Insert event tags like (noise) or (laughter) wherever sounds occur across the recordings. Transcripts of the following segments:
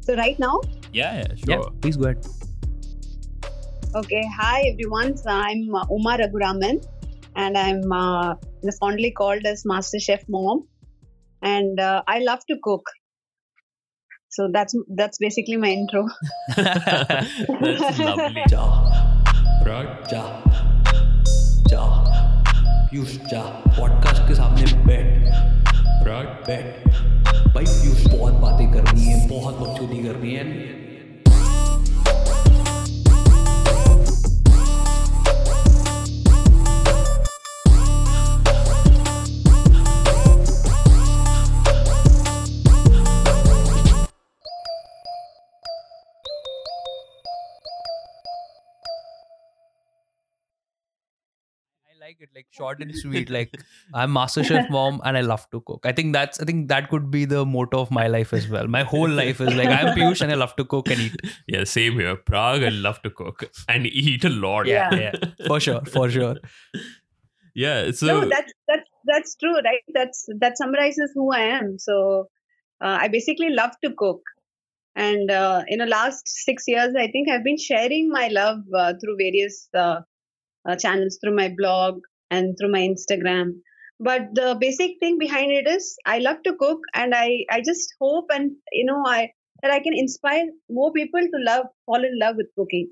So right now, Yeah, yeah, sure. Yeah, please go ahead. okay. Hi everyone. So I'm uh, Uma Raguraman, and I'm uh, fondly called as Master Chef Mom, and uh, I love to cook. So that's that's basically my intro. (laughs) (laughs) That's lovely. जा प्राग जा जा पीयूष जा podcast के सामने बैठ प्राग बैठ भाई बहुत बातें करनी है बहुत बकचोदी करनी है। Like it like short and (laughs) sweet. Like I'm Master Chef mom and I love to cook. I think that's I think that could be the motto of my life as well. My whole life is like I'm Piyush and I love to cook and eat. (laughs) Yeah, same here. Parag, I love to cook and eat a lot. Yeah. Yeah, for sure, for sure. (laughs) Yeah, so no, that's that's that's true, right? That's that summarizes who I am. So uh, I basically love to cook, and uh, in the last six years, I think I've been sharing my love uh, through various uh, uh, channels, through my blog and through my Instagram. But the basic thing behind it is I love to cook, and I I just hope and you know I that I can inspire more people to love fall in love with cooking.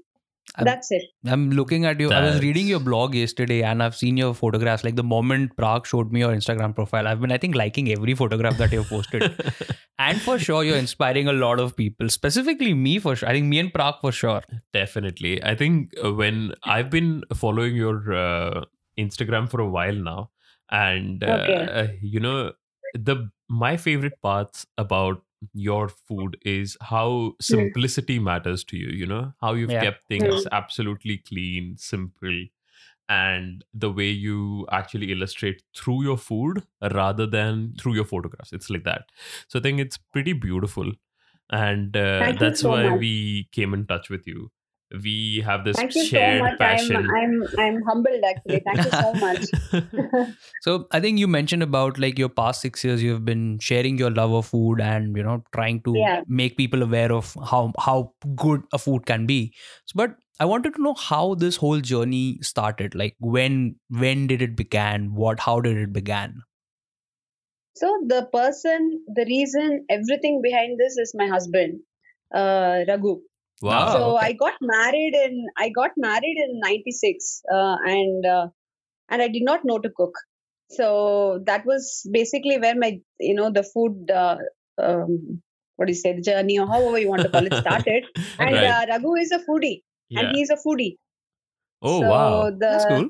I'm- That's it. I'm looking at you. I was reading your blog yesterday and I've seen your photographs. Like the moment Parag showed me your Instagram profile, I've been, I think, liking every photograph that you've posted. (laughs) and for sure, you're inspiring a lot of people, specifically me for sure. I think me and Parag for sure. Definitely. I think uh, when I've been following your uh, Instagram for a while now, and uh, Okay. uh, you know, the my favorite parts about your food is how simplicity matters to you. You know how you've Yeah. kept things absolutely clean, simple, and the way you actually illustrate through your food rather than through your photographs. It's like that. So I think it's pretty beautiful, and uh, that's so why much. we came in touch with you. We have this Thank you so shared much. passion. I'm I'm I'm humbled actually. Thank you so (laughs) much. (laughs) So I think you mentioned about like your past six years, you've been sharing your love of food and you know trying to Yeah. make people aware of how how good a food can be. So, but I wanted to know how this whole journey started. Like when when did it began? What how did it began? So the person, the reason, everything behind this is my husband, uh, Raghu. Wow. so okay. I got married in I got married in '96, uh, and uh, and I did not know to cook. So that was basically where my you know the food. Uh, um, what do you say, the journey or however you want to call it started. (laughs) And Right. uh, Raghu is a foodie, yeah. and he's a foodie. oh so wow. The, That's cool.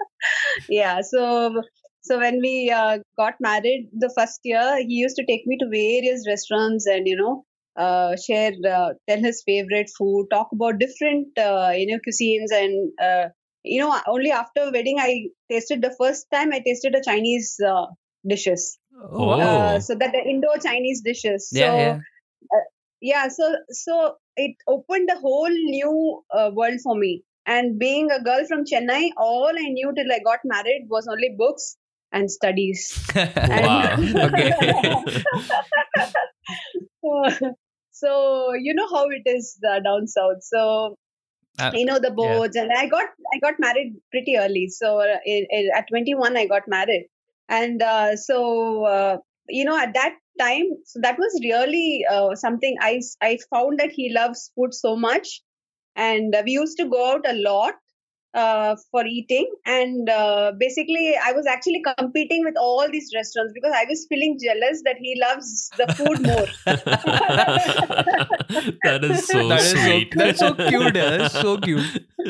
(laughs) yeah. So so when we uh, got married the first year, he used to take me to various restaurants and you know uh, share uh, tell his favorite food, talk about different uh, you know cuisines and. Uh, you know, only after wedding, I tasted the first time I tasted a Chinese uh, dishes. Oh. Uh, so that the Indo-Chinese dishes. Yeah, so, yeah. yeah so so it opened a whole new uh, world for me and being a girl from chennai all i knew till i got married was only books and studies (laughs) Wow. okay. (laughs) so, so you know how it is uh, down south. So Uh, you know the boards and i got i got married pretty early. So uh, i- i- at 21 i got married. And uh, so uh, you know at that time so that was really uh, something I found that he loves food so much. And uh, we used to go out a lot uh, for eating and uh, basically i was actually competing with all these restaurants because i was feeling jealous that he loves the food more (laughs) that is so that is so sweet. (laughs) that's so cute. That's so cute. (laughs)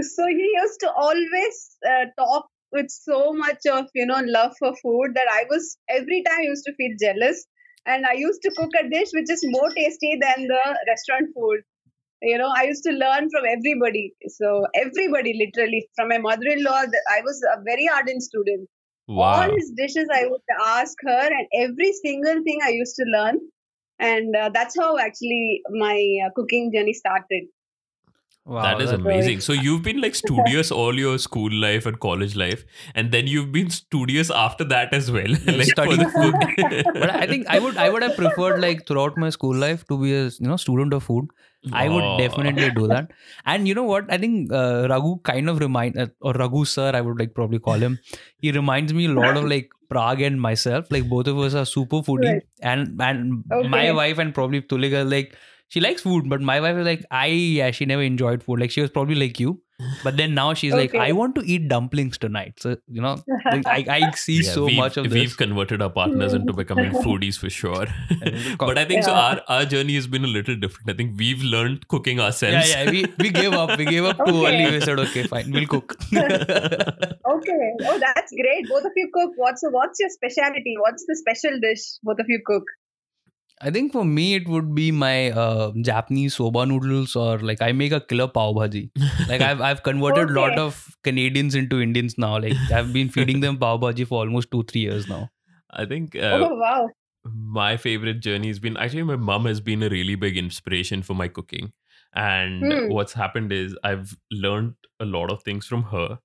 so he used to always uh, talk with so much of you know love for food that i was every time I used to feel jealous and i used to cook a dish which is more tasty than the restaurant food you know i used to learn from everybody. So everybody literally from my mother-in-law i was a very ardent student. Wow. all his dishes i would ask her and every single thing i used to learn. And uh, that's how actually my uh, cooking journey started Wow, that is that- amazing. So you've been like studious (laughs) all your school life and college life, and then you've been studious after that as well. (laughs) like studying the food. But I think I would I would have preferred like throughout my school life to be a you know student of food. I would definitely do that. And you know what? I think uh, Raghu kind of remind uh, or Raghu sir, I would like probably call him. He reminds me a lot of like Parag and myself. Like both of us are super foodie, Right. and and Okay. my wife and probably Tulika like she likes food, but my wife is like I yeah she never enjoyed food. Like she was probably like you, but then now she's like I want to eat dumplings tonight. So you know like, I I (laughs) see Yeah, so much of we've this. converted our partners into becoming (laughs) foodies for sure. (laughs) but I think so. Our our journey has been a little different. I think we've learned cooking ourselves. Yeah, yeah. We, we gave up. We gave up too Okay. early. We said, okay, fine, we'll cook. Okay. Oh, that's great. Both of you cook. What's what's your specialty? What's the special dish both of you cook? I think for me, it would be my uh, Japanese soba noodles or like I make a killer pav bhaji. Like I've I've converted a lot of Canadians into Indians now. Like I've been feeding them pav bhaji for almost two three years now. I think uh, oh wow. my favorite journey has been actually my mom has been a really big inspiration for my cooking and Hmm. what's happened is i've learned a lot of things from her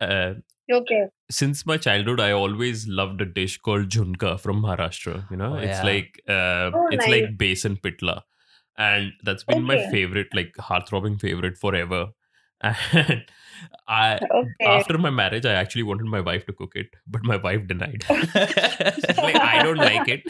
uh, Okay. since my childhood i always loved a dish called junka from maharashtra you know Oh, it's yeah. like uh, Oh, it's nice. like besan pitla and that's been my favorite like heart-throbbing favorite forever (laughs) and i Okay. after my marriage i actually wanted my wife to cook it but my wife denied (laughs) (laughs) like i don't like it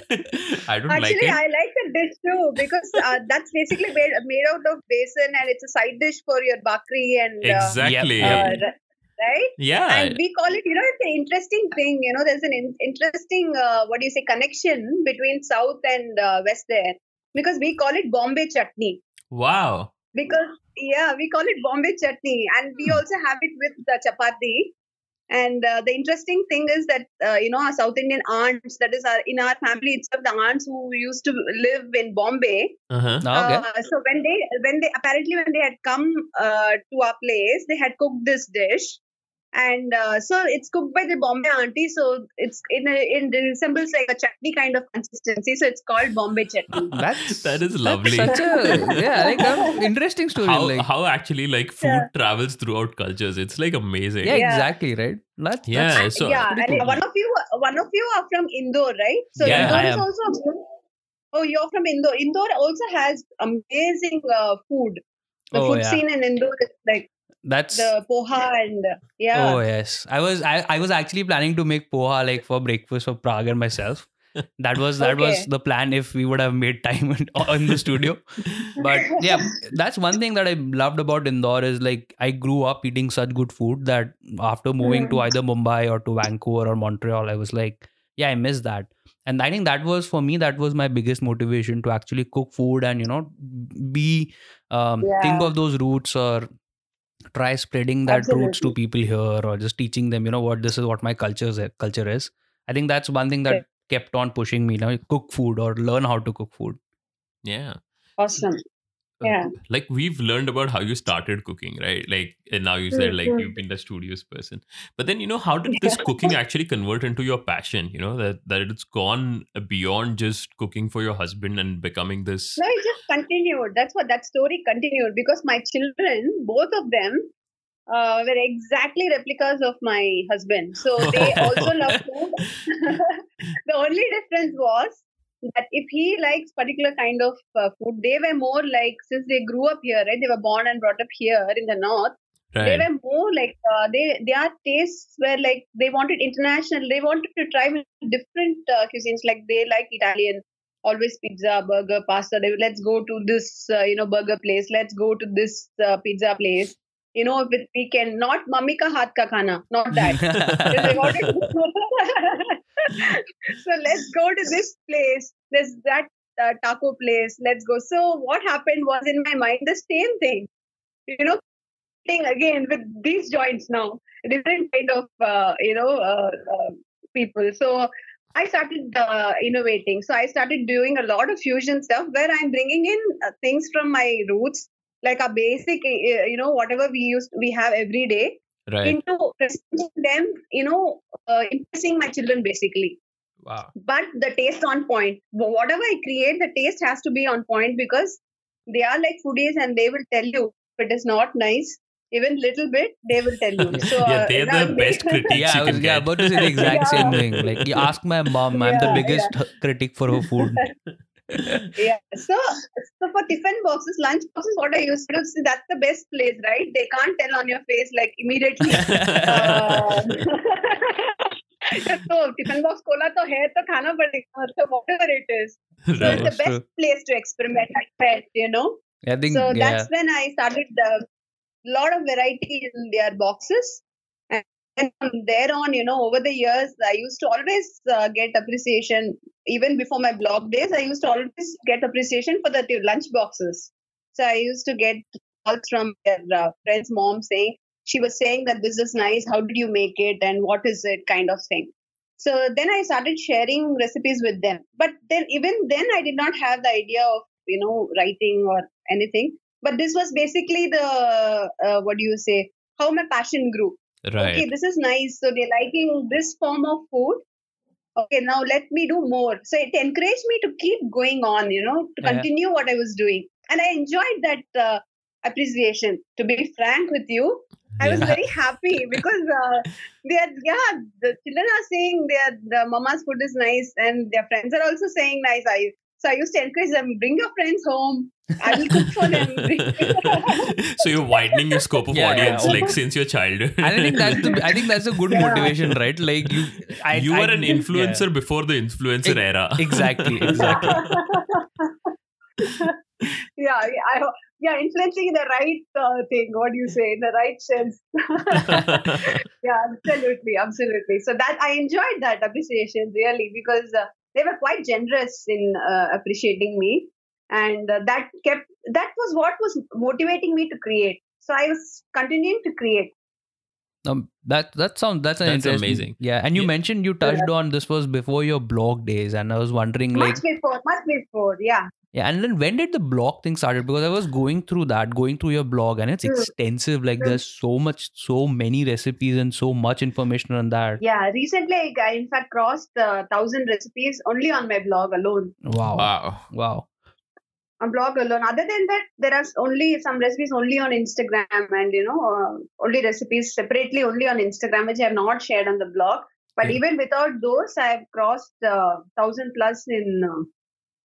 i don't like Actually, it I like the dish too because uh, that's basically made, made out of besan and it's a side dish for your bhakri and uh, exactly uh, yep. r- right. yeah And we call it, you know, it's an interesting thing. You know, there's an in- interesting, uh, what do you say, connection between South and uh, West there because we call it Bombay chutney. wow Because yeah, we call it Bombay chutney, and we also have it with the chapati. And uh, the interesting thing is that uh, you know our South Indian aunts, that is our in our family itself, the aunts who used to live in Bombay, uh-huh Ah, okay. uh, so when they when they apparently when they had come uh, to our place, they had cooked this dish, and uh, so it's cooked by the Bombay auntie. So it's in a, it resembles like a chutney kind of consistency. So it's called Bombay chutney. (laughs) That's that is that's lovely Such a yeah, like um, (laughs) interesting story. how like how actually like food Yeah. travels throughout cultures it's like amazing yeah, Yeah. exactly right. That's, Yeah, that's so- yeah, and cool. one of you one of you are from Indore, right? So Yeah, Indore I is am. also. Oh, you're from Indore. Indore also has amazing uh, food. The Oh, food yeah. scene in Indore is like that's the poha and yeah. Oh yes, I was I, I was actually planning to make poha like for breakfast for Parag and myself. (laughs) That was that was the plan if we would have made time in, in the studio. But yeah, that's one thing that I loved about Indore is like I grew up eating such good food that after moving to Mm. either Mumbai or to Vancouver or Montreal, I was like, yeah, I miss that. And I think that was for me that was my biggest motivation to actually cook food and you know be um, think of those roots or try spreading that roots to people here or just teaching them you know what this is what my culture is culture is i think that's one thing that Yeah. kept on pushing me you know cook food or learn how to cook food yeah Awesome. Uh, Yeah. like we've learned about how you started cooking right like and now you said like you've been the studious person but then you know how did this cooking actually convert into your passion you know that that it's gone beyond just cooking for your husband and becoming this No, it just continued. That's what that story continued because my children, both of them, uh, were exactly replicas of my husband. So they also love (laughs) food. (laughs) the only difference was that if he likes particular kind of uh, food, they were more like since they grew up here, right? They were born and brought up here in the north. They were more like uh, they their tastes were like they wanted international. They wanted to try different uh, cuisines. Like they like Italian, always pizza, burger, pasta. They let's go to this uh, you know burger place. Let's go to this uh, pizza place. You know, if we can not mummy ka haath ka khana, not that. (laughs) (laughs) (laughs) So let's go to this place. There's that uh, taco place. Let's go. So what happened was in my mind the same thing. You know, thing again with these joints now, different kind of uh, you know uh, uh, people. So I started uh, innovating. So I started doing a lot of fusion stuff where I'm bringing in uh, things from my roots, like a basic, uh, you know, whatever we used we have every day right into presenting them, you know, uh, impressing my children basically. wow But the taste on point. Whatever I create, the taste has to be on point because they are like foodies and they will tell you If it is not nice, even little bit, they will tell you. (laughs) So Yeah, uh, they're now (laughs) the they- best critics Yeah, I was yeah, about to say the exact (laughs) same thing. Like, you ask my mom, I'm the Yeah, biggest critic for her food yeah. So, so for tiffin boxes, lunch boxes, what I used to say, that's the best place, right? They can't tell on your face like immediately. (laughs) Um, (laughs) so tiffin box cola to hai to khana padega so whatever it is so it's the best place to experiment i felt you know I think, so yeah. that's when i started the lot of variety in their boxes and from there on, you know, over the years, I used to always uh, get appreciation. Even before my blog days, I used to always get appreciation for the lunch boxes. So I used to get calls from their uh, friends' mom saying, she was saying that this is nice. How did you make it? And what is it? Kind of thing. So then I started sharing recipes with them. But then, even then, I did not have the idea of, you know, writing or anything. But this was basically the, uh, what do you say, how my passion grew. Right. Okay, this is nice. So they're liking this form of food. Okay, now let me do more. So it encouraged me to keep going on, you know, to Yeah. continue what I was doing. And I enjoyed that uh, appreciation. To be frank with you, I was Yeah. very happy because uh, they are, yeah, the children are saying their the mama's food is nice, and their friends are also saying nice. I so I used to encourage them, bring your friends home. I will cook for them. (laughs) so you're widening your scope of Yeah, yeah. audience like since your childhood. I think that's the, (laughs) I think that's a good Yeah. motivation, right? Like you, I, you I, were an yeah. influencer before the influencer Ex- era. (laughs) Exactly, exactly. yeah, I, yeah, influencing the right uh, thing. What do you say? In the right sense. yeah, absolutely, absolutely. So that I enjoyed that appreciation really because uh, they were quite generous in uh, appreciating me, and uh, that kept that was what was motivating me to create. So I was continuing to create. Um, that that sounds that's an That's amazing. Yeah, and you Yeah. mentioned you touched on this was before your blog days, and I was wondering like much before, much before, yeah. Yeah, and then when did the blog thing started? Because I was going through that, going through your blog, and it's Mm. extensive. Like Mm. there's so much, so many recipes and so much information on that. Yeah, recently I in fact crossed uh, thousand recipes only on my blog alone. Wow, wow. wow. on blog alone. Other than that, there are only some recipes only on Instagram, and you know, uh, only recipes separately only on Instagram, which I have not shared on the blog. But Yeah. even without those, I have crossed uh, thousand plus in uh,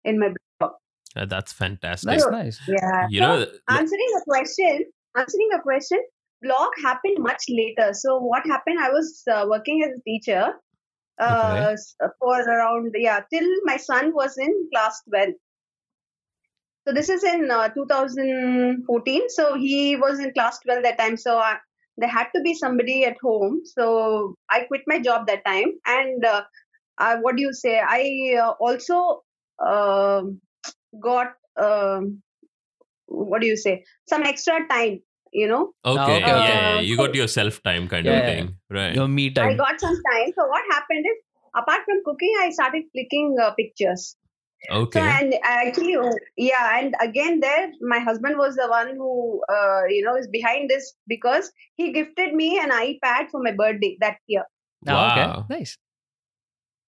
in my blog. That's fantastic. That's So- nice. Yeah. you so know, answering the question, answering the question, blog happened much later. So what happened? I was uh, working as a teacher uh, s- for around yeah till my son was in class twelve. So this is in uh, 2014. So he was in class 12 that time. So I, there had to be somebody at home. So I quit my job that time. And uh, uh, what do you say? I uh, also um got um, what do you say? Some extra time. You know, okay, okay, yeah, yeah, you got your self time kind Yeah, of thing, right? Your me time I got some time. So what happened is, apart from cooking, I started clicking uh, pictures. Okay, So and actually, yeah, and again there, my husband was the one who, uh, you know, is behind this because he gifted me an iPad for my birthday that year. Ah, wow. okay, nice.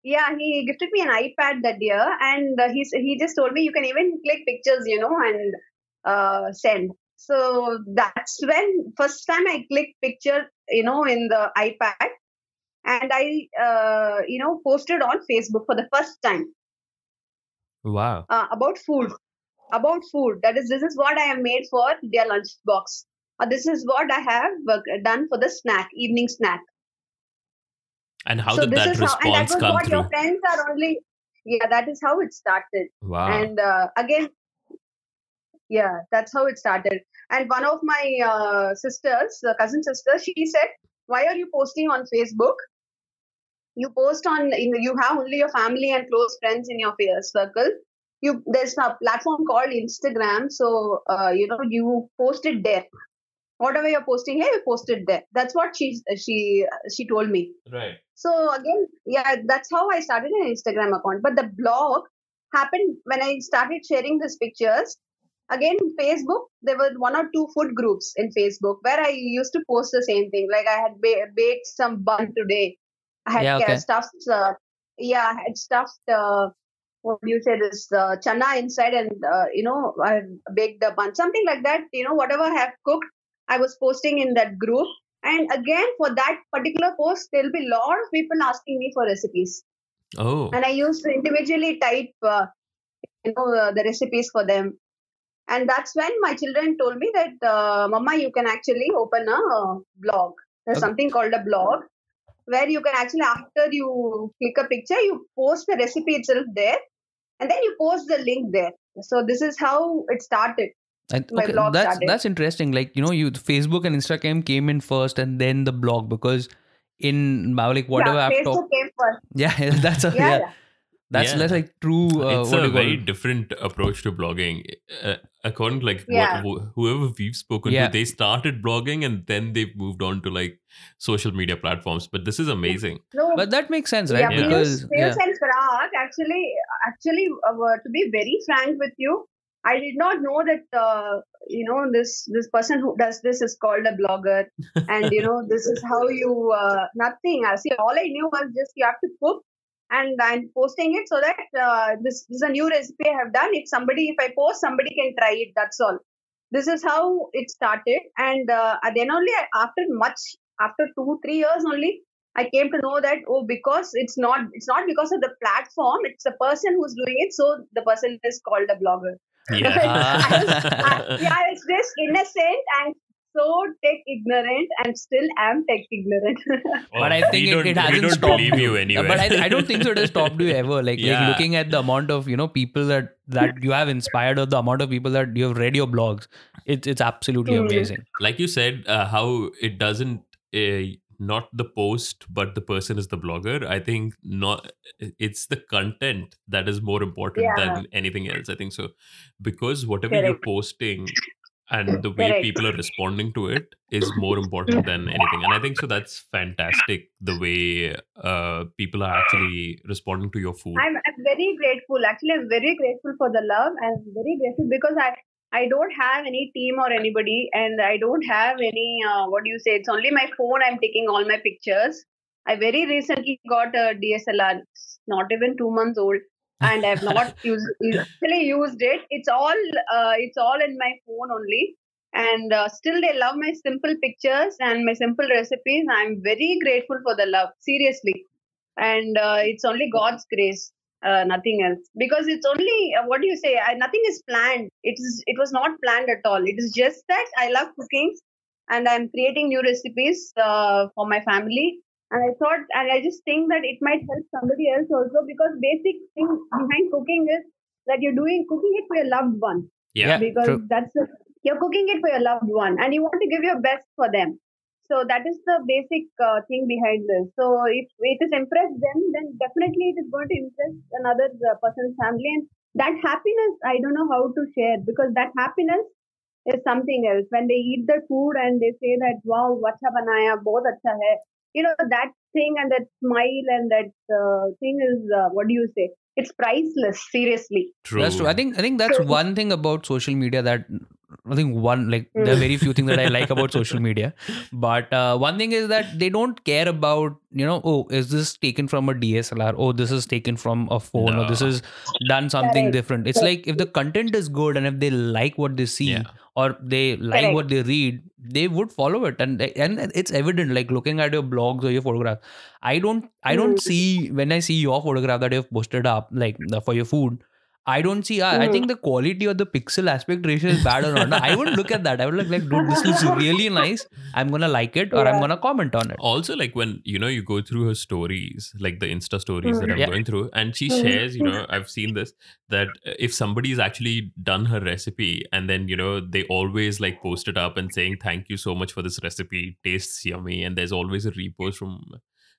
Yeah, he gifted me an iPad that year, and uh, he he just told me you can even click pictures, you know, and uh, send. So that's when first time I clicked picture, you know, in the iPad, and I, uh, you know, posted on Facebook for the first time. wow. uh, about food about food that is this is what i have made for their lunch box or this is what i have uh, done for the snack evening snack And how so did this that is how and that was come what through? your friends are only yeah that is how it started. Wow. and uh, again yeah that's how it started. And one of my uh, sisters the cousin sister she said why are you posting on facebook? You post on you have only your family and close friends in your circle. You there's a platform called instagram. So uh, you know you post it there whatever you're posting here you post it there that's what she she she told me right. so again, yeah, that's how I started an Instagram account. But the blog happened when I started sharing these pictures. Again, Facebook, there were one or two food groups in Facebook where I used to post the same thing. Like I had ba- baked some bun today. I had Yeah, uh, okay. stuffed, uh, yeah, I had stuffed uh, what do you say this uh, chana inside and uh, you know I baked the bun something like that you know whatever I have cooked I was posting in that group. And again for that particular post there'll be a lot of people asking me for recipes. Oh. And I used to individually type uh, you know uh, the recipes for them. And that's when my children told me that uh, mama you can actually open a blog. There's Okay. something called a blog where you can actually after you click a picture you post the recipe itself there. And then you post the link there. So this is how it started And, My okay, blog that's started. that's interesting. Like you know, you Facebook and Instagram came in first, and then the blog because in uh, like whatever yeah, I've Facebook talked, came first. (laughs) yeah, that's a, yeah, yeah, yeah. that's Yeah. that's like true. Uh, it's what a do call very it? different approach to blogging. Uh, according to like Yeah. what, whoever we've spoken Yeah. to, they started blogging and then they've moved on to like social media platforms. But this is amazing. No, But that makes sense, right? yeah, Yeah. Because Piyush, yeah, Piyush and Parag, actually, actually, uh, to be very frank with you, I did not know that uh, you know this this person who does this is called a blogger, and you know this is how you uh, nothing. I see. All I knew was just you have to cook, and I'm posting it so that uh, this, this is a new recipe I have done. If somebody, if I post, somebody can try it. That's all. This is how it started, and uh, then only after much after two three years only I came to know that oh because it's not it's not because of the platform it's the person who's doing it so the person is called a blogger Yeah. (laughs) I was, I, yeah (laughs) it's just innocent and so tech ignorant and still am tech ignorant (laughs) But I Oh, think we it- don't, it hasn't don't stopped believe you you. anyway. but I, I don't think so. It has stopped you ever. Like, like looking at the amount of you know people that that you have inspired, or the amount of people that you have read your blogs, it's it's absolutely amazing. like you said, uh, how it doesn't. Uh, not the post, but the person is the blogger. I think not. It's the content that is more important Yeah. than anything else. I think so, because whatever you're posting and the way Correct. people are responding to it is more important than anything. And I think so. That's fantastic. The way uh, people are actually responding to your food. I'm, I'm very grateful actually I'm very grateful for the love and very grateful because I I don't have any team or anybody and I don't have any uh, what do you say it's only my phone I'm taking all my pictures. I very recently got a DSLR it's not even 2 months old and I've not (laughs) used used it. It's all uh, it's all in my phone only and uh, still they love my simple pictures and my simple recipes. I'm very grateful for the love seriously. And uh, it's only God's grace uh, nothing else because it's only uh, what do you say I, nothing is planned it is it was not planned at all it is just that i love cooking and i'm creating new recipes uh, for my family and i thought and i just think that it might help somebody else also because basic thing behind cooking is that you're doing cooking it for your loved one yeah. Yeah. because true. that's the, you're cooking it for your loved one and you want to give your best for them so that is the basic uh, thing behind this. So if it is impressed them then definitely it is going to impress another uh, person's family. And that happiness i don't know how to share because that happiness is something else. When they eat the food and they say that wow acha banaya bahut acha hai you know that thing and that smile and that uh, thing is uh, what do you say? It's priceless seriously. True. That's true. I think I think that's So- one thing about social media that I think one like there are very few things that I (laughs) like about social media, but uh, one thing is that they don't care about you know oh is this taken from a DSLR oh this is taken from a phone or this is done something Correct. different. It's like if the content is good and if they like what they see Yeah. or they like Correct. what they read, they would follow it and and it's evident like looking at your blogs or your photographs. I don't I don't Mm. see when I see your photograph that you've posted up like for your food. I don't see. I, I think the quality of the pixel aspect ratio is bad or not. I wouldn't look at that. I would look like, dude, this looks really nice. I'm gonna like it or I'm gonna comment on it. also like when you know you go through her stories like the insta stories that i'm Yeah. going through and she Mhm. shares you know i've seen this that uh, if somebody's actually done her recipe and then you know they always like post it up and saying thank you so much for this recipe tastes yummy and there's always a repost from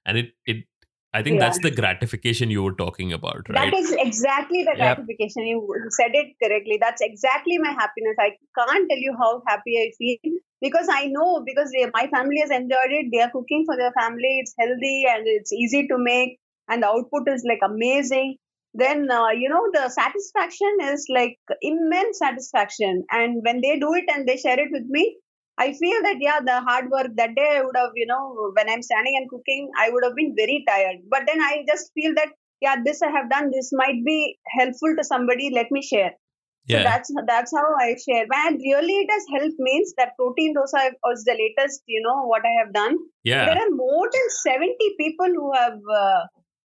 and it it i think Yeah. that's the gratification you were talking about right That is exactly the Yep. gratification. You said it correctly. That's exactly my happiness. I can't tell you how happy I feel because I know because they, my family has enjoyed it. They are cooking for their family. It's healthy and it's easy to make, and the output is like amazing. Then uh, you know the satisfaction is like immense satisfaction. And when they do it and they share it with me, I feel that yeah, the hard work that day I would have, you know, when I'm standing and cooking, I would have been very tired. But then I just feel that yeah, this I have done. This might be helpful to somebody. Let me share. Yeah. So that's that's how I share. And really, it has helped. Means that protein dosa was the latest. You know what I have done. Yeah. There are more than seventy people who have uh,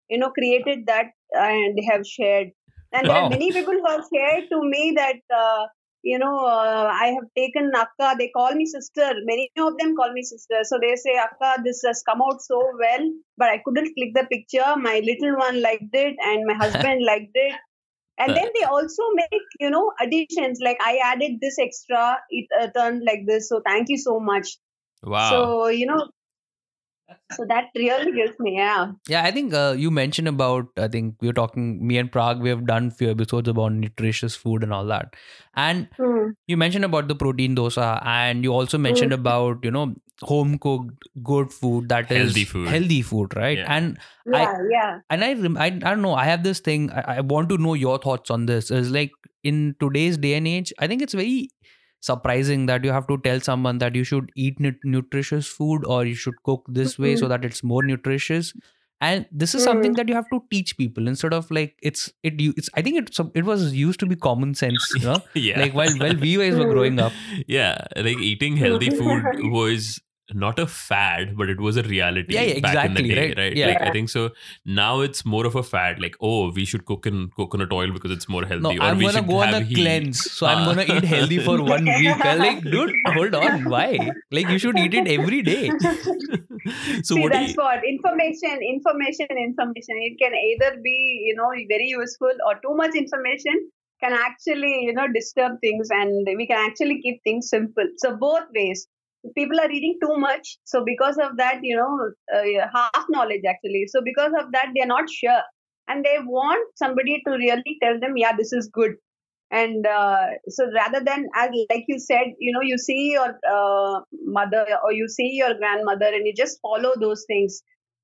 you know created that and have shared. And there are many people who have shared to me that. Uh, you know, uh, I have taken Akka. They call me sister. Many of them call me sister. So they say, Akka, this has come out so well, but I couldn't click the picture. My little one liked it, and my husband (laughs) liked it. And then they also make, you know, additions like I added this extra, it uh, turned like this. So thank you so much. Wow. So, you know, so that really gives me, yeah. Yeah, I think uh, you mentioned about. I think we were talking. Me and Parag, we have done few episodes about nutritious food and all that. And Hmm. you mentioned about the protein dosa, and you also mentioned Mm. about you know home cooked good food that is Healthy food. healthy food, right? Yeah. And Yeah, yeah. and I, rem- I I don't know. I have this thing. I, I want to know your thoughts on this. Is like in today's day and age, I think it's very surprising that you have to tell someone that you should eat nut- nutritious food or you should cook this way so Mhm. that it's more nutritious. And this is Mm. something that you have to teach people instead of like it's it. you- It's I think it's it was used to be common sense, you know. (laughs) yeah. Like while while we guys were (laughs) growing up, yeah, like eating healthy food (laughs) was not a fad, but it was a reality Yeah, yeah, back in the exactly, day, right? right? Yeah. Like I think so. Now it's more of a fad. Like, oh, we should cook in coconut oil because it's more healthy. no, or I'm we gonna go on a heat. cleanse, so I'm Ah. gonna eat healthy for (laughs) one week. I'm like, dude, hold on, why? Like you should eat it every day. (laughs) so See, what that's you, what information, information, information. It can either be, you know, very useful or too much information can actually, you know, disturb things and we can actually keep things simple. So both ways. People are reading too much. So because of that, you know, uh, half knowledge actually. So because of that, they're not sure. And they want somebody to really tell them, yeah, this is good. And uh, so rather than, as like you said, you know, you see your uh, mother or you see your grandmother and you just follow those things.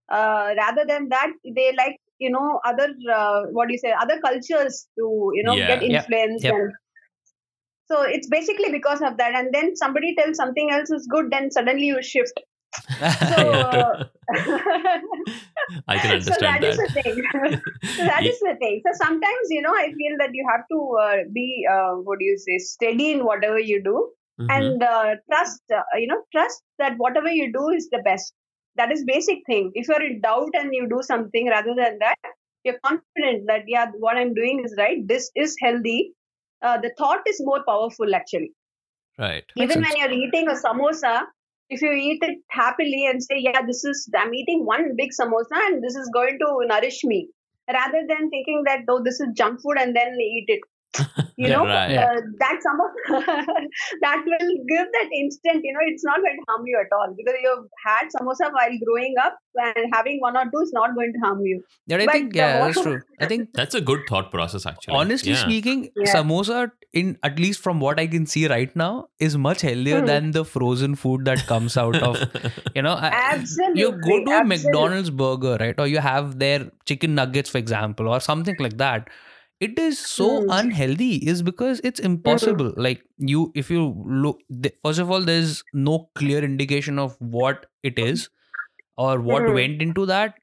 Uh, rather than that, they like, you know, other, uh, what do you say, other cultures to, you know, Yeah. get Yep. influenced. Yep. And so it's basically because of that. And then somebody tells something else is good, then suddenly you shift. So. (laughs) (laughs) I can so understand that is the thing. (laughs) so that is the thing. So sometimes, you know, I feel that you have to uh, be, uh, what do you say, steady in whatever you do Mhm. and uh, trust, uh, you know, trust that whatever you do is the best. That is basic thing. If you're in doubt and you do something rather than that, you're confident that, yeah, what I'm doing is right. This is healthy. Uh, the thought is more powerful actually. Right. Even when you're eating a samosa if you eat it happily and say yeah this is i'm eating one big samosa and this is going to nourish me rather than thinking that oh this is junk food and then eat it you (laughs) know right. uh, that samosa (laughs) that will give that instant you know it's not going to harm you at all because you've had samosa while growing up and having one or two is not going to harm you Yeah, I But think yeah, what- that's true. I think (laughs) That's a good thought process, actually. honestly Yeah. speaking, Yeah. samosa in at least from what I can see right now is much healthier Hmm. than the frozen food that comes out of you know. Absolutely you go to a absolutely. McDonald's burger, right? Or you have their chicken nuggets, for example, or something like that. It is so Mm. unhealthy, is because it's impossible. Like you, if you look, first of all, there's no clear indication of what it is or what Mm. went into that.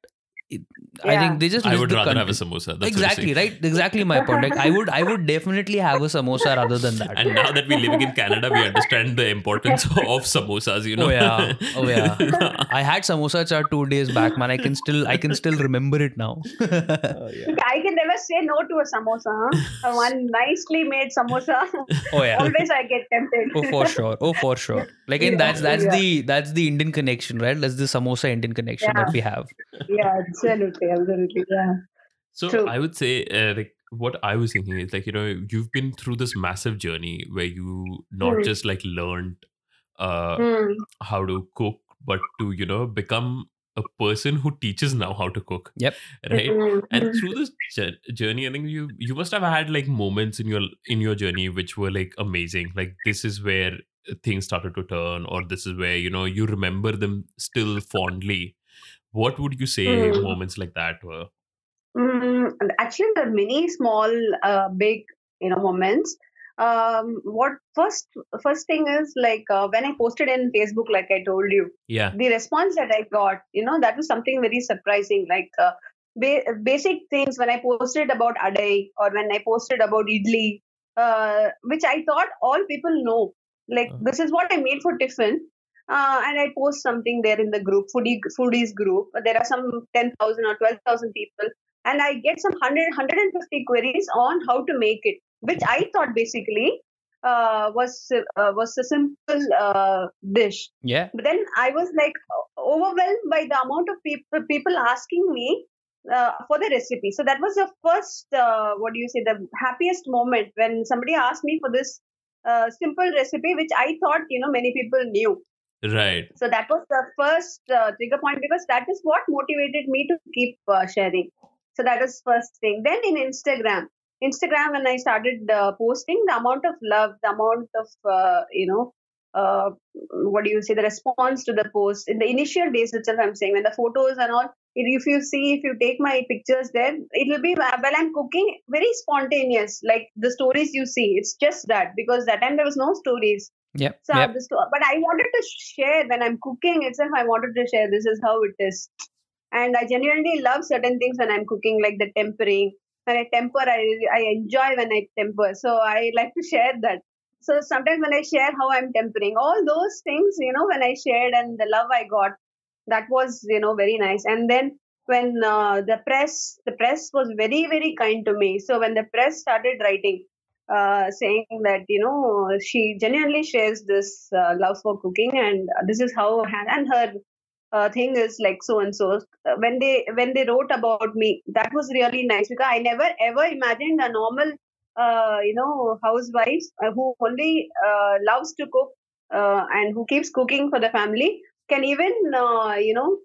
It, I think they just I would the rather have a samosa. That's exactly right exactly my point like i would i would definitely have a samosa rather than that And now that we're living in Canada, we understand the importance (laughs) of samosas. You oh, know. Oh, yeah. Oh, yeah. (laughs) i had samosa chaat two days back man i can still i can still remember it now (laughs) oh, yeah. I can never say no to a samosa. Huh? One nicely made samosa. oh yeah Always I get tempted. oh for sure oh for sure like and Yeah, that's that's yeah. the that's the indian connection right that's the samosa indian connection Yeah. that we have yeah, absolutely, absolutely. Yeah. So True. I would say, uh, like, what I was thinking is like, you know, you've been through this massive journey where you not Hmm. just like learned uh, Hmm. how to cook, but to you know become a person who teaches now how to cook. Yep. Right. Hmm. And through this journey, I think you you must have had like moments in your in your journey which were like amazing. Like this is where things started to turn, or this is where you know you remember them still fondly. What would you say Hmm. moments like that were? Mm, actually, there are many small, uh, big, you know, moments. Um, what first first thing is like uh, when I posted in Facebook, like I told you, Yeah. the response that I got, you know, that was something very surprising. Like uh, ba- basic things when I posted about adai or when I posted about idli, uh, which I thought all people know. Like Uh. this is what I made for tiffin, uh, and I post something there in the group, foodie foodies group. There are some ten thousand or twelve thousand people, and I get some 100, 150 queries on how to make it, which I thought basically uh, was uh, was a simple uh, dish. Yeah. But then I was like overwhelmed by the amount of people people asking me uh, for the recipe. So that was the first, uh, what do you say, the happiest moment when somebody asked me for this uh, simple recipe, which I thought you know many people knew. Right. So that was the first uh, trigger point because that is what motivated me to keep uh, sharing. So that was first thing. Then in Instagram, Instagram when I started uh, posting, the amount of love, the amount of uh, you know, uh, what do you say, the response to the post in the initial days itself. I'm saying when the photos and all. If you see, if you take my pictures there, it will be while I'm cooking, very spontaneous. Like the stories you see, it's just that because that time there was no stories. Yep. So yep. but I wanted to share when I'm cooking itself. I wanted to share this is how it is, and I genuinely love certain things when I'm cooking, like the tempering. When I temper, I I enjoy when I temper. So I like to share that. So sometimes when I share how I'm tempering, all those things, you know, when I shared and the love I got, that was you know very nice. And then when uh, the press, the press was very very kind to me. So when the press started writing, uh, saying that you know she genuinely shares this uh, love for cooking and this is how and her uh, thing is like so and so when they when they wrote about me that was really nice because i never ever imagined a normal uh, you know housewife uh, who only uh, loves to cook uh, and who keeps cooking for the family can even uh, you know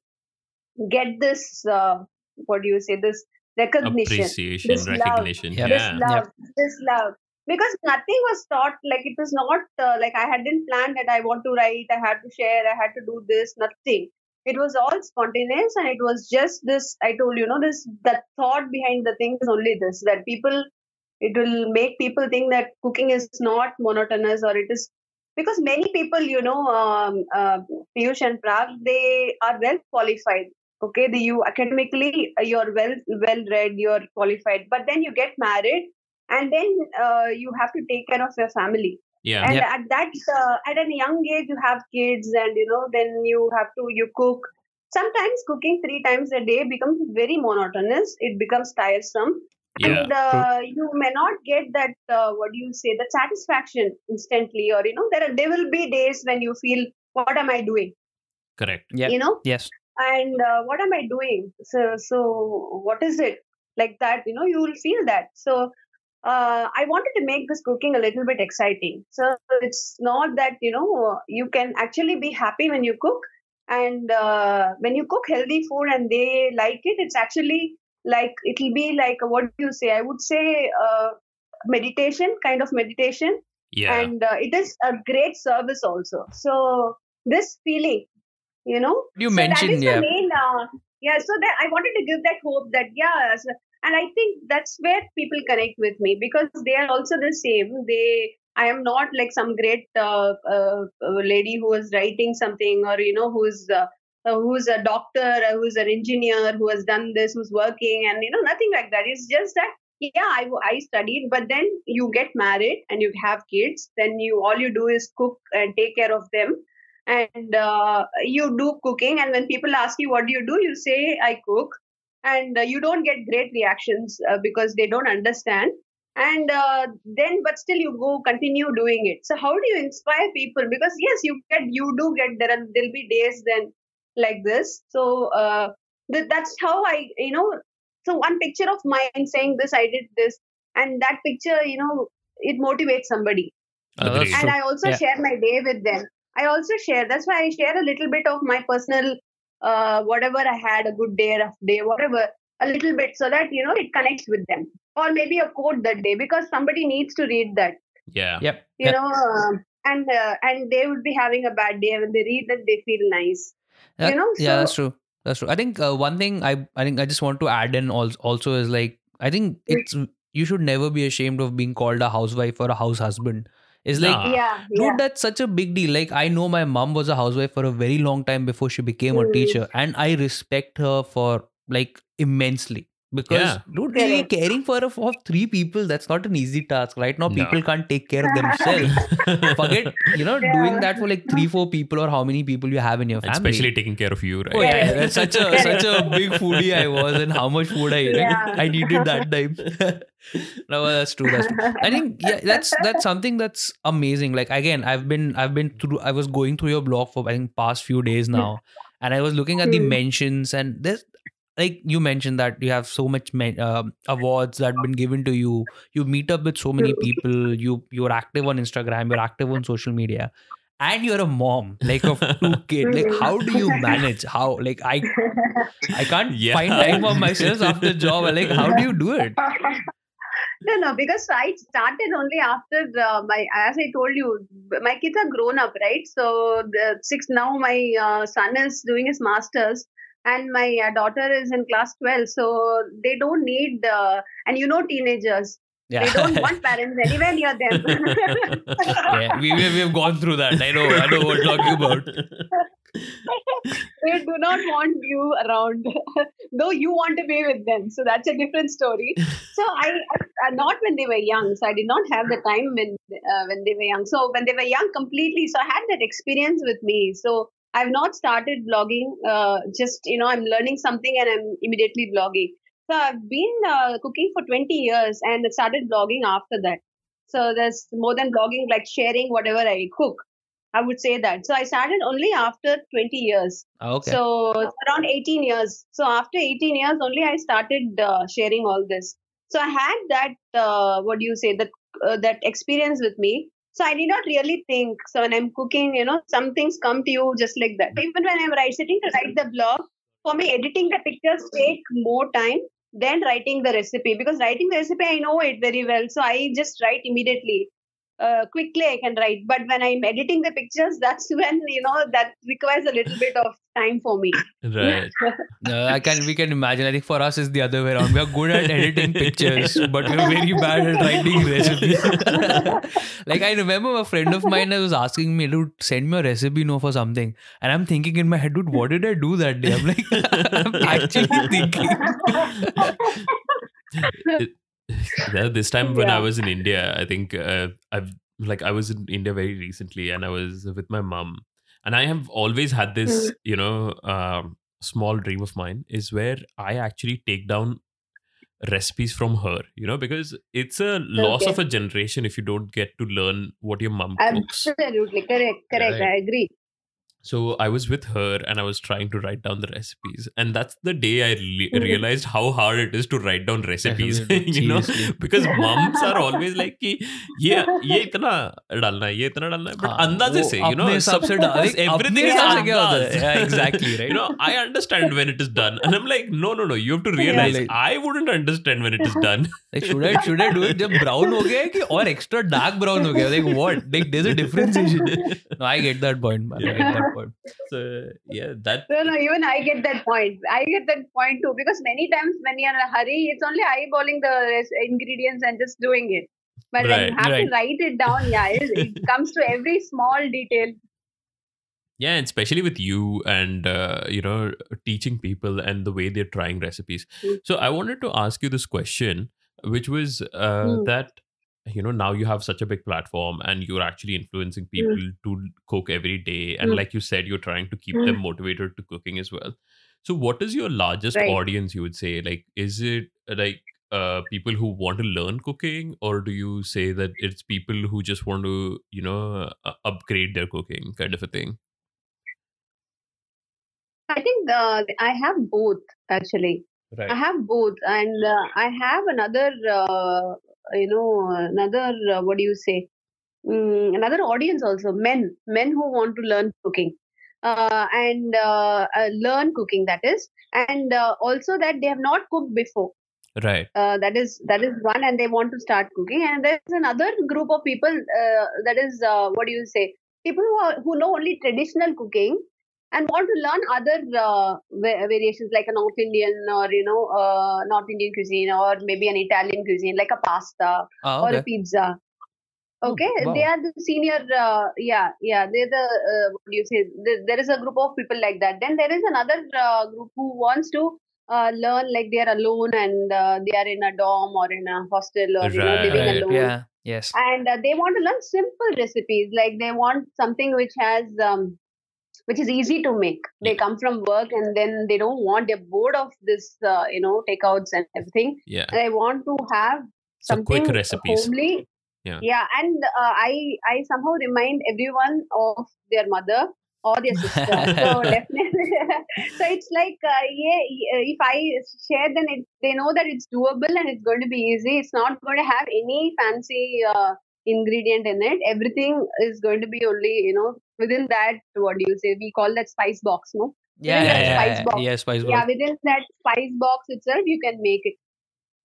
get this uh, what do you say this recognition Appreciation, this love, recognition. Yep. this Yeah. love this love because nothing was taught like it was not uh, like i hadn't planned that i want to write i had to share i had to do this nothing. It was all spontaneous and it was just this i told you know this the thought behind the thing is only this that people it will make people think that cooking is not monotonous or it is because many people you know um, uh, Piyush and Parag, they are well qualified okay? The, you academically uh, you're well well read you're qualified but then you get married and then uh, you have to take care of your family Yeah. and Yep. at that uh, at a young age you have kids and you know then you have to you cook sometimes cooking three times a day becomes very monotonous it becomes tiresome Yeah. and uh, you may not get that uh, what do you say the satisfaction instantly or you know there are there will be days when you feel what am i doing Correct. Yeah. you know Yes. and uh, what am i doing so so what is it like that you know you will feel that so uh, i wanted to make this cooking a little bit exciting. So it's not that you know you can actually be happy when you cook. And uh, when you cook healthy food and they like it it's actually like it'll be like what do you say? I would say uh, meditation kind of meditation. Yeah. and uh, it is a great service also. So this feeling you know? You so that mentioned, is yeah. the main uh, yeah so that i wanted to give that hope that yeah and i think that's where people connect with me because they are also the same. They i am not like some great uh, uh, uh, lady who is writing something or you know who's uh, uh, who's a doctor uh, who's an engineer who has done this who's working and you know nothing like that. It's just that yeah I, I studied but then you get married and you have kids then you all you do is cook and take care of them. And uh, you do cooking and when people ask you what do you do? You say i cook and uh, you don't get great reactions uh, because they don't understand and uh, then but still you go continue doing it so how do you inspire people because yes you get you do get there and there'll be days then like this so uh, th- that's how i you know so one picture of mine saying this i did this and that picture you know it motivates somebody Oh, that's Agreed. and true. i also Yeah. share my day with them i also share that's why i share a little bit of my personal uh, whatever i had a good day rough day whatever a little bit so that you know it connects with them or maybe a quote that day because somebody needs to read that Yeah. Yep. you yep. know um, and uh, and they would be having a bad day when they read that they feel nice Yeah, you know yeah, that's true. That's true. I think uh, one thing I I think I just want to add in also, also is like I think Mm. it's you should never be ashamed of being called a housewife or a house husband. It's like Nah. yeah dude yeah that's such a big deal like i know my mom was a housewife for a very long time before she became a Mm. teacher and i respect her for like immensely because Yeah. dude really caring for a, for three people that's not an easy task right now No. people can't take care of themselves (laughs) forget you know Yeah. doing that for like three four people or how many people you have in your family Especially taking care of you, right? Oh yeah, yeah, that's such a such a big foodie I was, and how much food I ate. Yeah. (laughs) I needed that time. (laughs) no, that's true. That's true. I think yeah, that's that's something that's amazing. Like again, I've been I've been through. I was going through your blog for I think past few days now, and I was looking at the Hmm. mentions, and there's like you mentioned that you have so much men, um awards that have been given to you. You meet up with so many people. You you're active on Instagram. You're active on social media. And you're a mom, like of two (laughs) kids. Like, how do you manage? (laughs) How, like, I I can't Yeah. find time for myself after job. Like, how do you do it? (laughs) no, no, because I started only after uh, my, as I told you, my kids are grown up, right? So the six now, my uh, son is doing his masters, and my uh, daughter is in class twelve. So they don't need, uh, and you know, teenagers, Yeah, they don't want (laughs) parents anywhere near them. (laughs) yeah, we, we we've gone through that. I know, I know what you're talking about. (laughs) they do not want you around though you want to be with them so that's a different story so I, I not when they were young so i did not have the time when uh, when they were young so when they were young completely so i had that experience with me so i've not started blogging uh, just you know i'm learning something and i'm immediately blogging so i've been uh, cooking for 20 years and started blogging after that so there's more than blogging like sharing whatever i cook I would say that. So I started only after 20 years. Okay. So around 18 years. So after 18 years only I started uh, sharing all this. So I had that uh, what do you say that uh, that experience with me. So I did not really think. So when I'm cooking, you know, some things come to you just like that. Even when I'm writing, to write the blog, for me editing the pictures take more time than writing the recipe because writing the recipe I know it very well. So I just write immediately uh, quickly I can write. But when I'm editing the pictures, (laughs) that's when you know that requires a little bit of time for me. right. (laughs) Uh, I can we can imagine. I think for us it's the other way around. We are good at editing pictures, but we're very bad at writing recipes. (laughs) like I remember a friend of mine was asking me, dude, send me a recipe no for something. And I'm thinking in my head, dude, what did I do that day? I'm like, I'm actually thinking. (laughs) yeah, this time when I was in India, I think uh, I've like I was in India very recently, and I was with my mom, and I have always had this, you know, um, small dream of mine is where I actually take down recipes from her, you know, because it's a loss Okay. of a generation if you don't get to learn what your mom cooks. Absolutely correct. Correct. Right. I agree so i was with her and i was trying to write down the recipes. And that's the day i re- (laughs) realized how hard it is to write down recipes (laughs) you know? (laughs) Because moms are always like ki, ye ye itna dalna hai ye itna dalna hai. But ah, andaze se you know sabse everything is kya yeah exactly right? you know i understand when it is done. And i'm like no no no you have to realize yeah, like, i wouldn't understand when it is done. Like should i should i do it jab brown ho gaya ki aur extra dark brown ho gaya like what? Like there's a differentiation. No i get that point man. Yeah. i get that (laughs) so yeah that No, no, even I get that point. I get that point too because many times when you're in a hurry, it's only eyeballing the ingredients and just doing it. But when you have right. to write it down, yeah, it, it (laughs) comes to every small detail. yeah and especially with you and uh, you know teaching people and the way they're trying recipes Mm. so i wanted to ask you this question which was uh, Mm. that you know now you have such a big platform and you're actually influencing people to cook every day and Mm. like you said you're trying to keep Mm. them motivated to cooking as well so what is your largest Right. audience you would say like is it like uh, people who want to learn cooking or do you say that it's people who just want to you know uh, upgrade their cooking kind of a thing I think uh, I have both actually. right I have both, and uh, I have another, uh, you know, another. Uh, what do you say? Mm, another audience also. Men, men who want to learn cooking, uh, and uh, uh, learn cooking. That is, and uh, also that they have not cooked before. right Uh, that is that is one, and they want to start cooking. And there is another group of people. Uh, that is, uh, what do you say? People who are, who know only traditional cooking and want to learn other uh, variations like a North Indian or you know uh, North Indian cuisine or maybe an Italian cuisine like a pasta ah, or a pizza. Oh, Okay, wow. they are the senior. Uh, yeah, yeah, they're the uh, what do you say? There, there is a group of people like that. Then there is another uh, group who wants to uh, learn like they are alone and uh, they are in a dorm or in a hostel or you know living Right, alone Yeah. Yes. and uh, they want to learn simple recipes like they want something which has um, which is easy to make. They come from work and then they don't want they're bored of this uh, you know takeouts and everything. Yeah. and they want to have So something quick recipes. homely. Yeah. yeah and uh, i i somehow remind everyone of their mother or their sister. So (laughs) definitely. (laughs) So it's like uh, yeah yeah, if i share then it, they know that it's doable and it's going to be easy. It's not going to have any fancy uh, ingredient in it everything is going to be only you know within that what do you say we call that spice box no Yeah. Within Yeah. Yeah. spice box. yeah, spice yeah within that spice box itself you can make it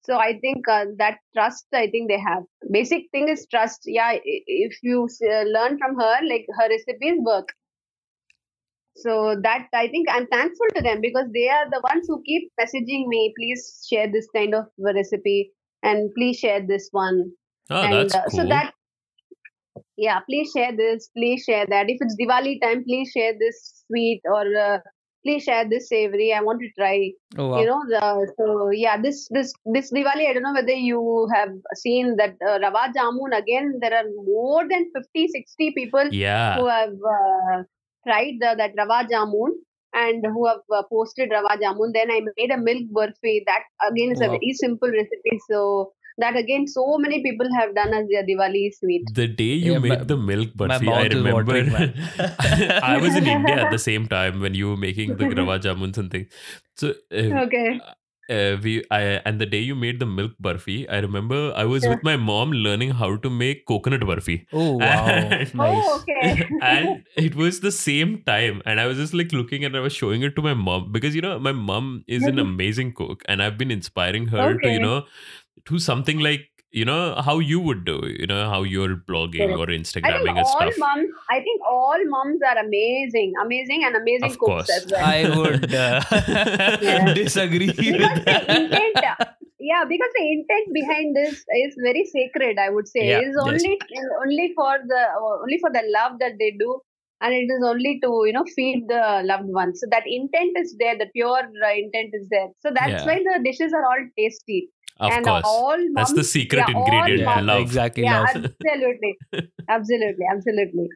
so i think uh, that trust i think they have basic thing is trust yeah if you uh, learn from her like her recipes work so that i think i'm thankful to them because they are the ones who keep messaging me please share this kind of recipe and please share this one Oh, and that's uh, cool. so that yeah please share this please share that if it's diwali time please share this sweet or uh, please share this savory i want to try Oh, wow. you know the so yeah this this this diwali i don't know whether you have seen that uh, rava jamun again there are more than 50 60 people yeah. who have uh, tried the, that rava jamun and who have uh, posted rava jamun then i made a milk burfi that again is a very simple recipe so that again so many people have done as their diwali sweet The day you Yeah, made my- the milk my burfi, I remember. (laughs) I was in India at the same time when you were making the rava (laughs) jamun and things. So uh, okay uh, we I, and the day you made the milk burfi, I remember I was Yeah. with my mom learning how to make coconut burfi. Oh, wow. (laughs) And- nice. oh okay and it was the same time and i was just like looking and i was showing it to my mom because you know my mom is an amazing cook and i've been inspiring her to you know do something like you know how you would do you know how you're blogging Correct. or I think instagramming and all stuff moms, I think all moms are amazing, amazing and amazing Of cooks course. as well. I would uh, (laughs) Yeah. (laughs) disagree because with the that. intent, yeah, because the intent behind this is very sacred. I would say Yeah, it is yes. only only for the only for the love that they do, and it is only to you know feed the loved ones. So that intent is there. The pure uh, intent is there. So that's Yeah. why the dishes are all tasty. Of and course all that's the secret yeah, ingredient Yeah, love exactly. Yeah, love. absolutely, (laughs) absolutely, absolutely.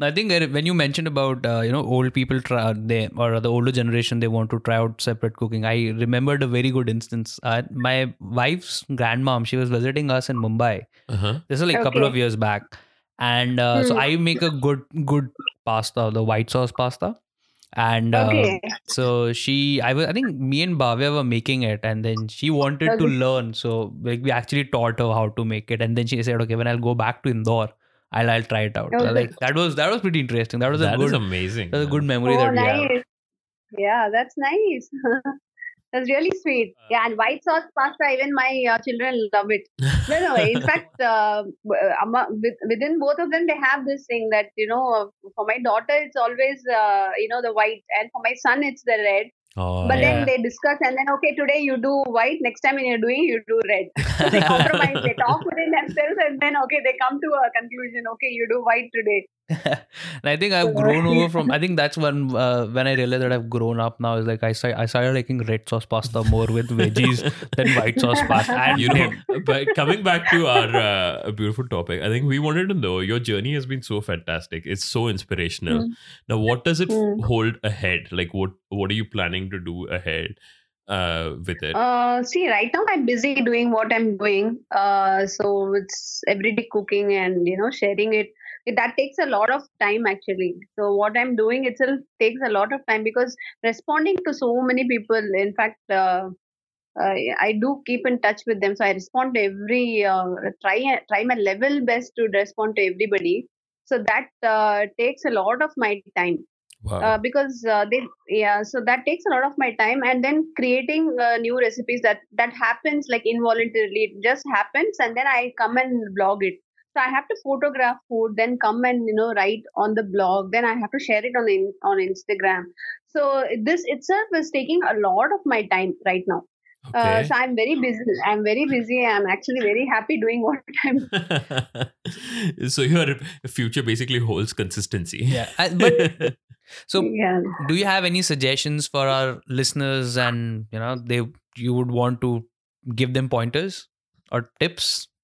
I think uh, when you mentioned about uh, you know old people try they or the older generation they want to try out separate cooking. I remembered a very good instance. Uh, my wife's grandmom she was visiting us in Mumbai. uh-huh. This is like a couple of years back, and uh, so Hmm. I make a good good pasta, the white sauce pasta, and uh, Okay. so she I was I think me and Bhavya were making it, and then she wanted to learn. So like we actually taught her how to make it, and then she said, okay, when I'll go back to Indore. I'll, I'll try it out. Okay. Like that was that was pretty interesting. That was a That good is amazing that's a good memory oh, that we nice. have. Yeah, that's nice. (laughs) that's really sweet. Yeah, and white sauce pasta, even my uh, children love it. No, no. In (laughs) fact, uh, uh, with- within both of them, they have this thing that you know. uh, For my daughter, it's always uh, you know the white, and for my son, it's the red. oh, but yeah. then they discuss, and then okay, today you do white. Next time when you're doing, you do red. So they (laughs) compromise. they talk within themselves, and then okay, they come to a conclusion. Okay, you do white today. (laughs) and I think I've grown over from. I think that's when uh, when I realized that I've grown up now. Is like I started, I started liking red sauce pasta more with veggies than white sauce (laughs) pasta. And you know but coming back to our uh, beautiful topic i think we wanted to know your journey has been so fantastic it's so inspirational Mm. now what does it Mm. hold ahead like what what are you planning to do ahead uh with it Uh, see, right now I'm busy doing what I'm doing. Uh, so it's everyday cooking and you know sharing it. That takes a lot of time actually. So what I'm doing itself takes a lot of time because responding to so many people. In fact, uh, uh, I do keep in touch with them. So I respond to every uh, try try my level best to respond to everybody. So that uh, takes a lot of my time wow uh, because uh, they yeah so that takes a lot of my time and then creating uh, new recipes that that happens like involuntarily it just happens and then i come and blog it so i have to photograph food then come and you know write on the blog then i have to share it on in, on instagram so this itself is taking a lot of my time right now Uh, so I'm very busy. I'm very busy. I'm actually very happy doing what (laughs) I'm. (laughs) so your future basically holds consistency. Yeah. I- but (laughs) so Yeah. do you have any suggestions for our listeners and you know they you would want to give them pointers or tips Uh,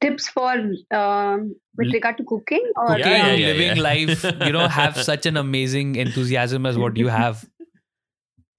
tips for um, with regard to cooking or cooking Yeah, yeah, yeah, living yeah. life you know have (laughs) such an amazing enthusiasm as what you have.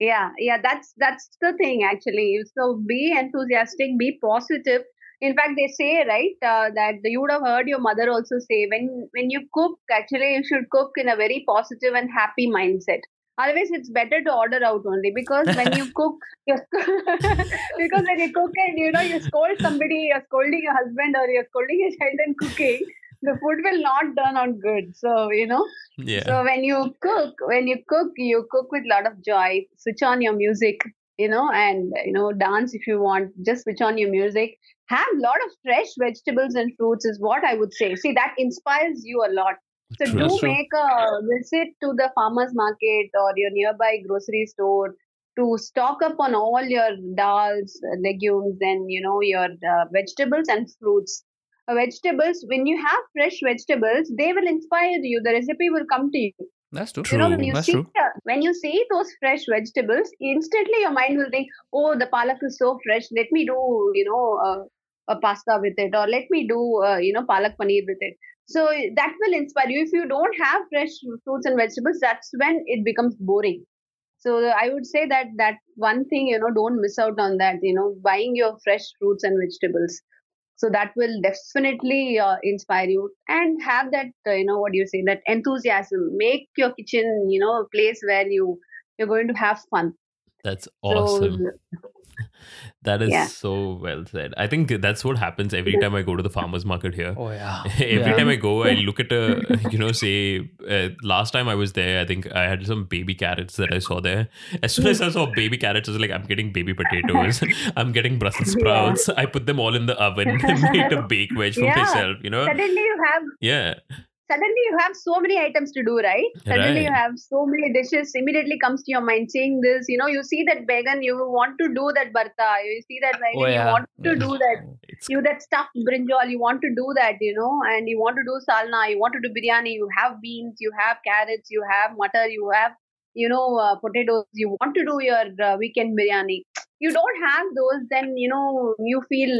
Yeah yeah that's that's the thing actually. So be enthusiastic be positive. In fact they say right uh, that you would have heard your mother also say when when you cook actually you should cook in a very positive and happy mindset otherwise it's better to order out only because when you (laughs) cook (laughs) because when you cook and you know you scold somebody you're scolding your husband or you're scolding your child and cooking the food will not turn out good so you know Yeah. so when you cook, when you cook, you cook with a lot of joy. Switch on your music, you know, and you know, dance if you want. Just switch on your music. Have a lot of fresh vegetables and fruits is what I would say. See, that inspires you a lot. So True. do true. make a visit to the farmers market or your nearby grocery store to stock up on all your dals, legumes, and you know your uh, vegetables and fruits uh, vegetables when you have fresh vegetables they will inspire you the recipe will come to you that's true you know when you That's see true. uh, when you see those fresh vegetables instantly your mind will think oh the palak is so fresh let me do you know uh, a pasta with it or let me do uh, you know palak paneer with it so that will inspire you. If you don't have fresh fruits and vegetables that's when it becomes boring. So i would say that that one thing you know don't miss out on that you know buying your fresh fruits and vegetables. So that will definitely uh, inspire you. And have that uh, you know what do you say that enthusiasm. Make your kitchen you know a place where you you're going to have fun That's awesome. so that is yeah. so well said. I think that's what happens every time I go to the farmers market here. oh yeah (laughs) Every Yeah. time I go, I look at a, (laughs) you know, say, uh, last time I was there, I think I had some baby carrots that I saw there. As soon as I saw baby carrots, I was like, I'm getting baby potatoes. (laughs) I'm getting Brussels Yeah. sprouts. I put them all in the oven and made a bake veg for Yeah. myself, you know? suddenly you have Yeah. Suddenly you have so many items to do right suddenly you have so many dishes immediately comes to your mind seeing this you know you see that baingan you want to do that barta you see that baingan Oh, yeah. you want to do that (laughs) It's you that stuffed brinjal you want to do that you know and you want to do salna you want to do biryani you have beans you have carrots you have mutter you have you know uh, potatoes you want to do your uh, weekend biryani you don't have those then you know you feel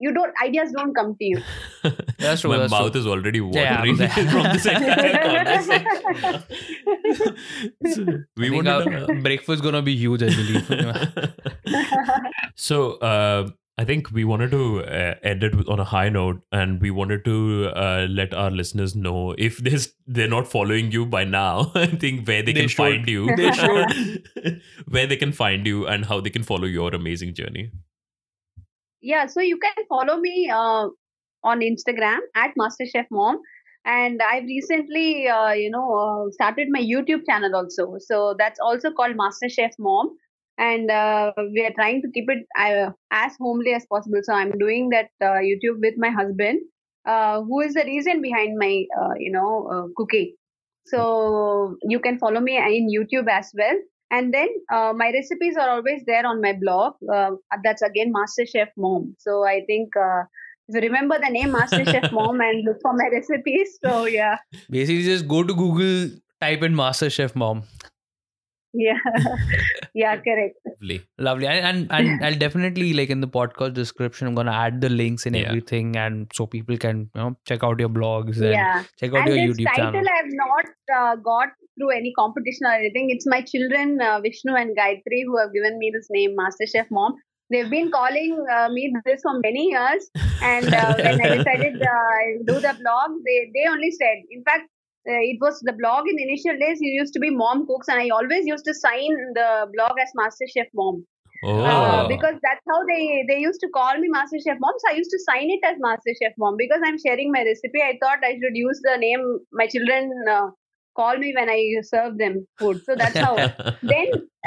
you don't ideas don't come to you (laughs) That's true, My that's mouth true. is already watering yeah. (laughs) from (laughs) this entire conversation. So, we I think wanted our breakfast gonna be huge i believe so uh, I think we wanted to uh, end it with- on a high note, and we wanted to uh, let our listeners know if this they're not following you by now. (laughs) I think where they, They can should. find you, They (laughs) should. where they can find you, and how they can follow your amazing journey. yeah so you can follow me uh, on instagram at masterchef mom and i've recently uh, you know uh, started my youtube channel also so that's also called masterchef mom and uh, we are trying to keep it uh, as homely as possible. So i'm doing that uh, youtube with my husband uh, who is the reason behind my uh, you know uh, cooking. So you can follow me in youtube as well. And then uh, my recipes are always there on my blog. That's again master chef mom. So i think uh, if you remember the name masterchef (laughs) mom and look for my recipes so yeah. Basically just go to google type in master chef mom yeah (laughs) yeah correct Lovely. lovely and, and and (laughs) i'll definitely like in the podcast description i'm gonna add the links and Yeah. everything and so people can you know check out your blogs and yeah check out and your this youtube title channel I have not uh, got through any competition or anything. It's my children, uh, Vishnu and Gayatri, who have given me this name, master chef Mom. They've been calling uh, me this for many years, and uh, when I (laughs) decided uh, I'll do the blog, they they only said. In fact, uh, it was the blog in the initial days. It used to be Mom Cooks, and I always used to sign the blog as master chef Mom. Oh, Uh, because that's how they they used to call me Master Chef Mom. So I used to sign it as Master Chef Mom because I'm sharing my recipe. I thought I should use the name my children uh, call me when I serve them food. So that's how. (laughs) then (laughs)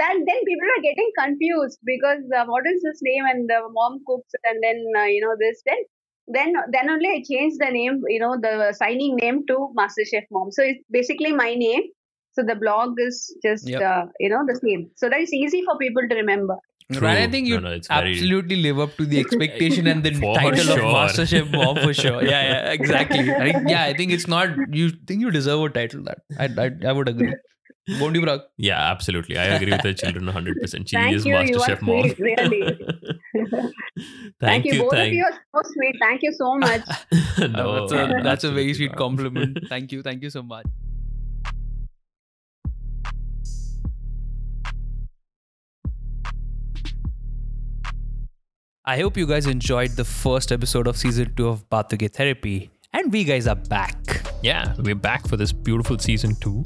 then then people are getting confused because uh, what is this name and the mom cooks and then uh, you know this then then then only I changed the name you know the signing name to Master Chef Mom. So it's basically my name So the blog is just Yep. uh, you know the same. So that is easy for people to remember. True. And I think you no, it's very- absolutely live up to the (laughs) expectation and the title sure. of MasterChef Mom for sure. Yeah, yeah, (laughs) exactly. I yeah, I think it's not. You think you deserve a title that I I, I would agree. Won't you, Parag? Yeah, absolutely. I agree with the children 100%. She Thank is you, you are mom. really. (laughs) (laughs) thank, you. you Both thank of you are so sweet. Thank you so (laughs) much. no, that's a, that's a very sweet compliment. (laughs) Thank you. Thank you so much. I hope you guys enjoyed the first episode of season two of Bathuge Therapy. And we guys are back. yeah, we're back for this beautiful season two.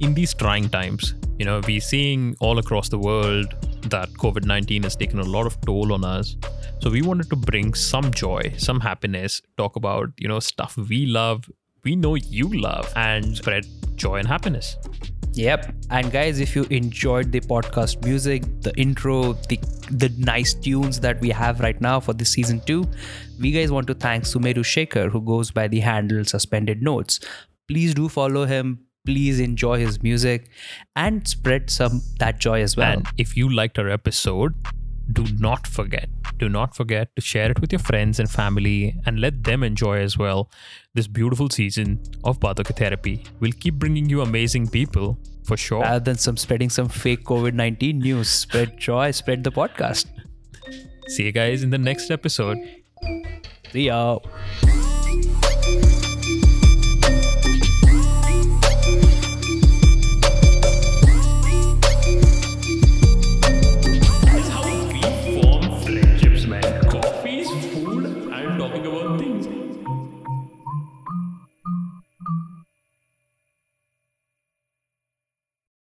In these trying times, you know, we're seeing all across the world that COVID 19 has taken a lot of toll on us. So we wanted to bring some joy, some happiness, talk about, you know, stuff we love, we know you love, and spread joy and happiness. Yep. And guys, if you enjoyed the podcast music, the intro, the the nice tunes that we have right now for this season two, we guys want to thank Sumeru Shaker who goes by the handle Suspended Notes. Please do follow him. Please enjoy his music and spread some that joy as well. And if you liked our episode, do not forget, do not forget to share it with your friends and family and let them enjoy as well this beautiful season of Badaka Therapy. We'll keep bringing you amazing people for sure. Rather than some spreading some fake COVID nineteen news, spread joy, spread the podcast. See you guys in the next episode. See ya.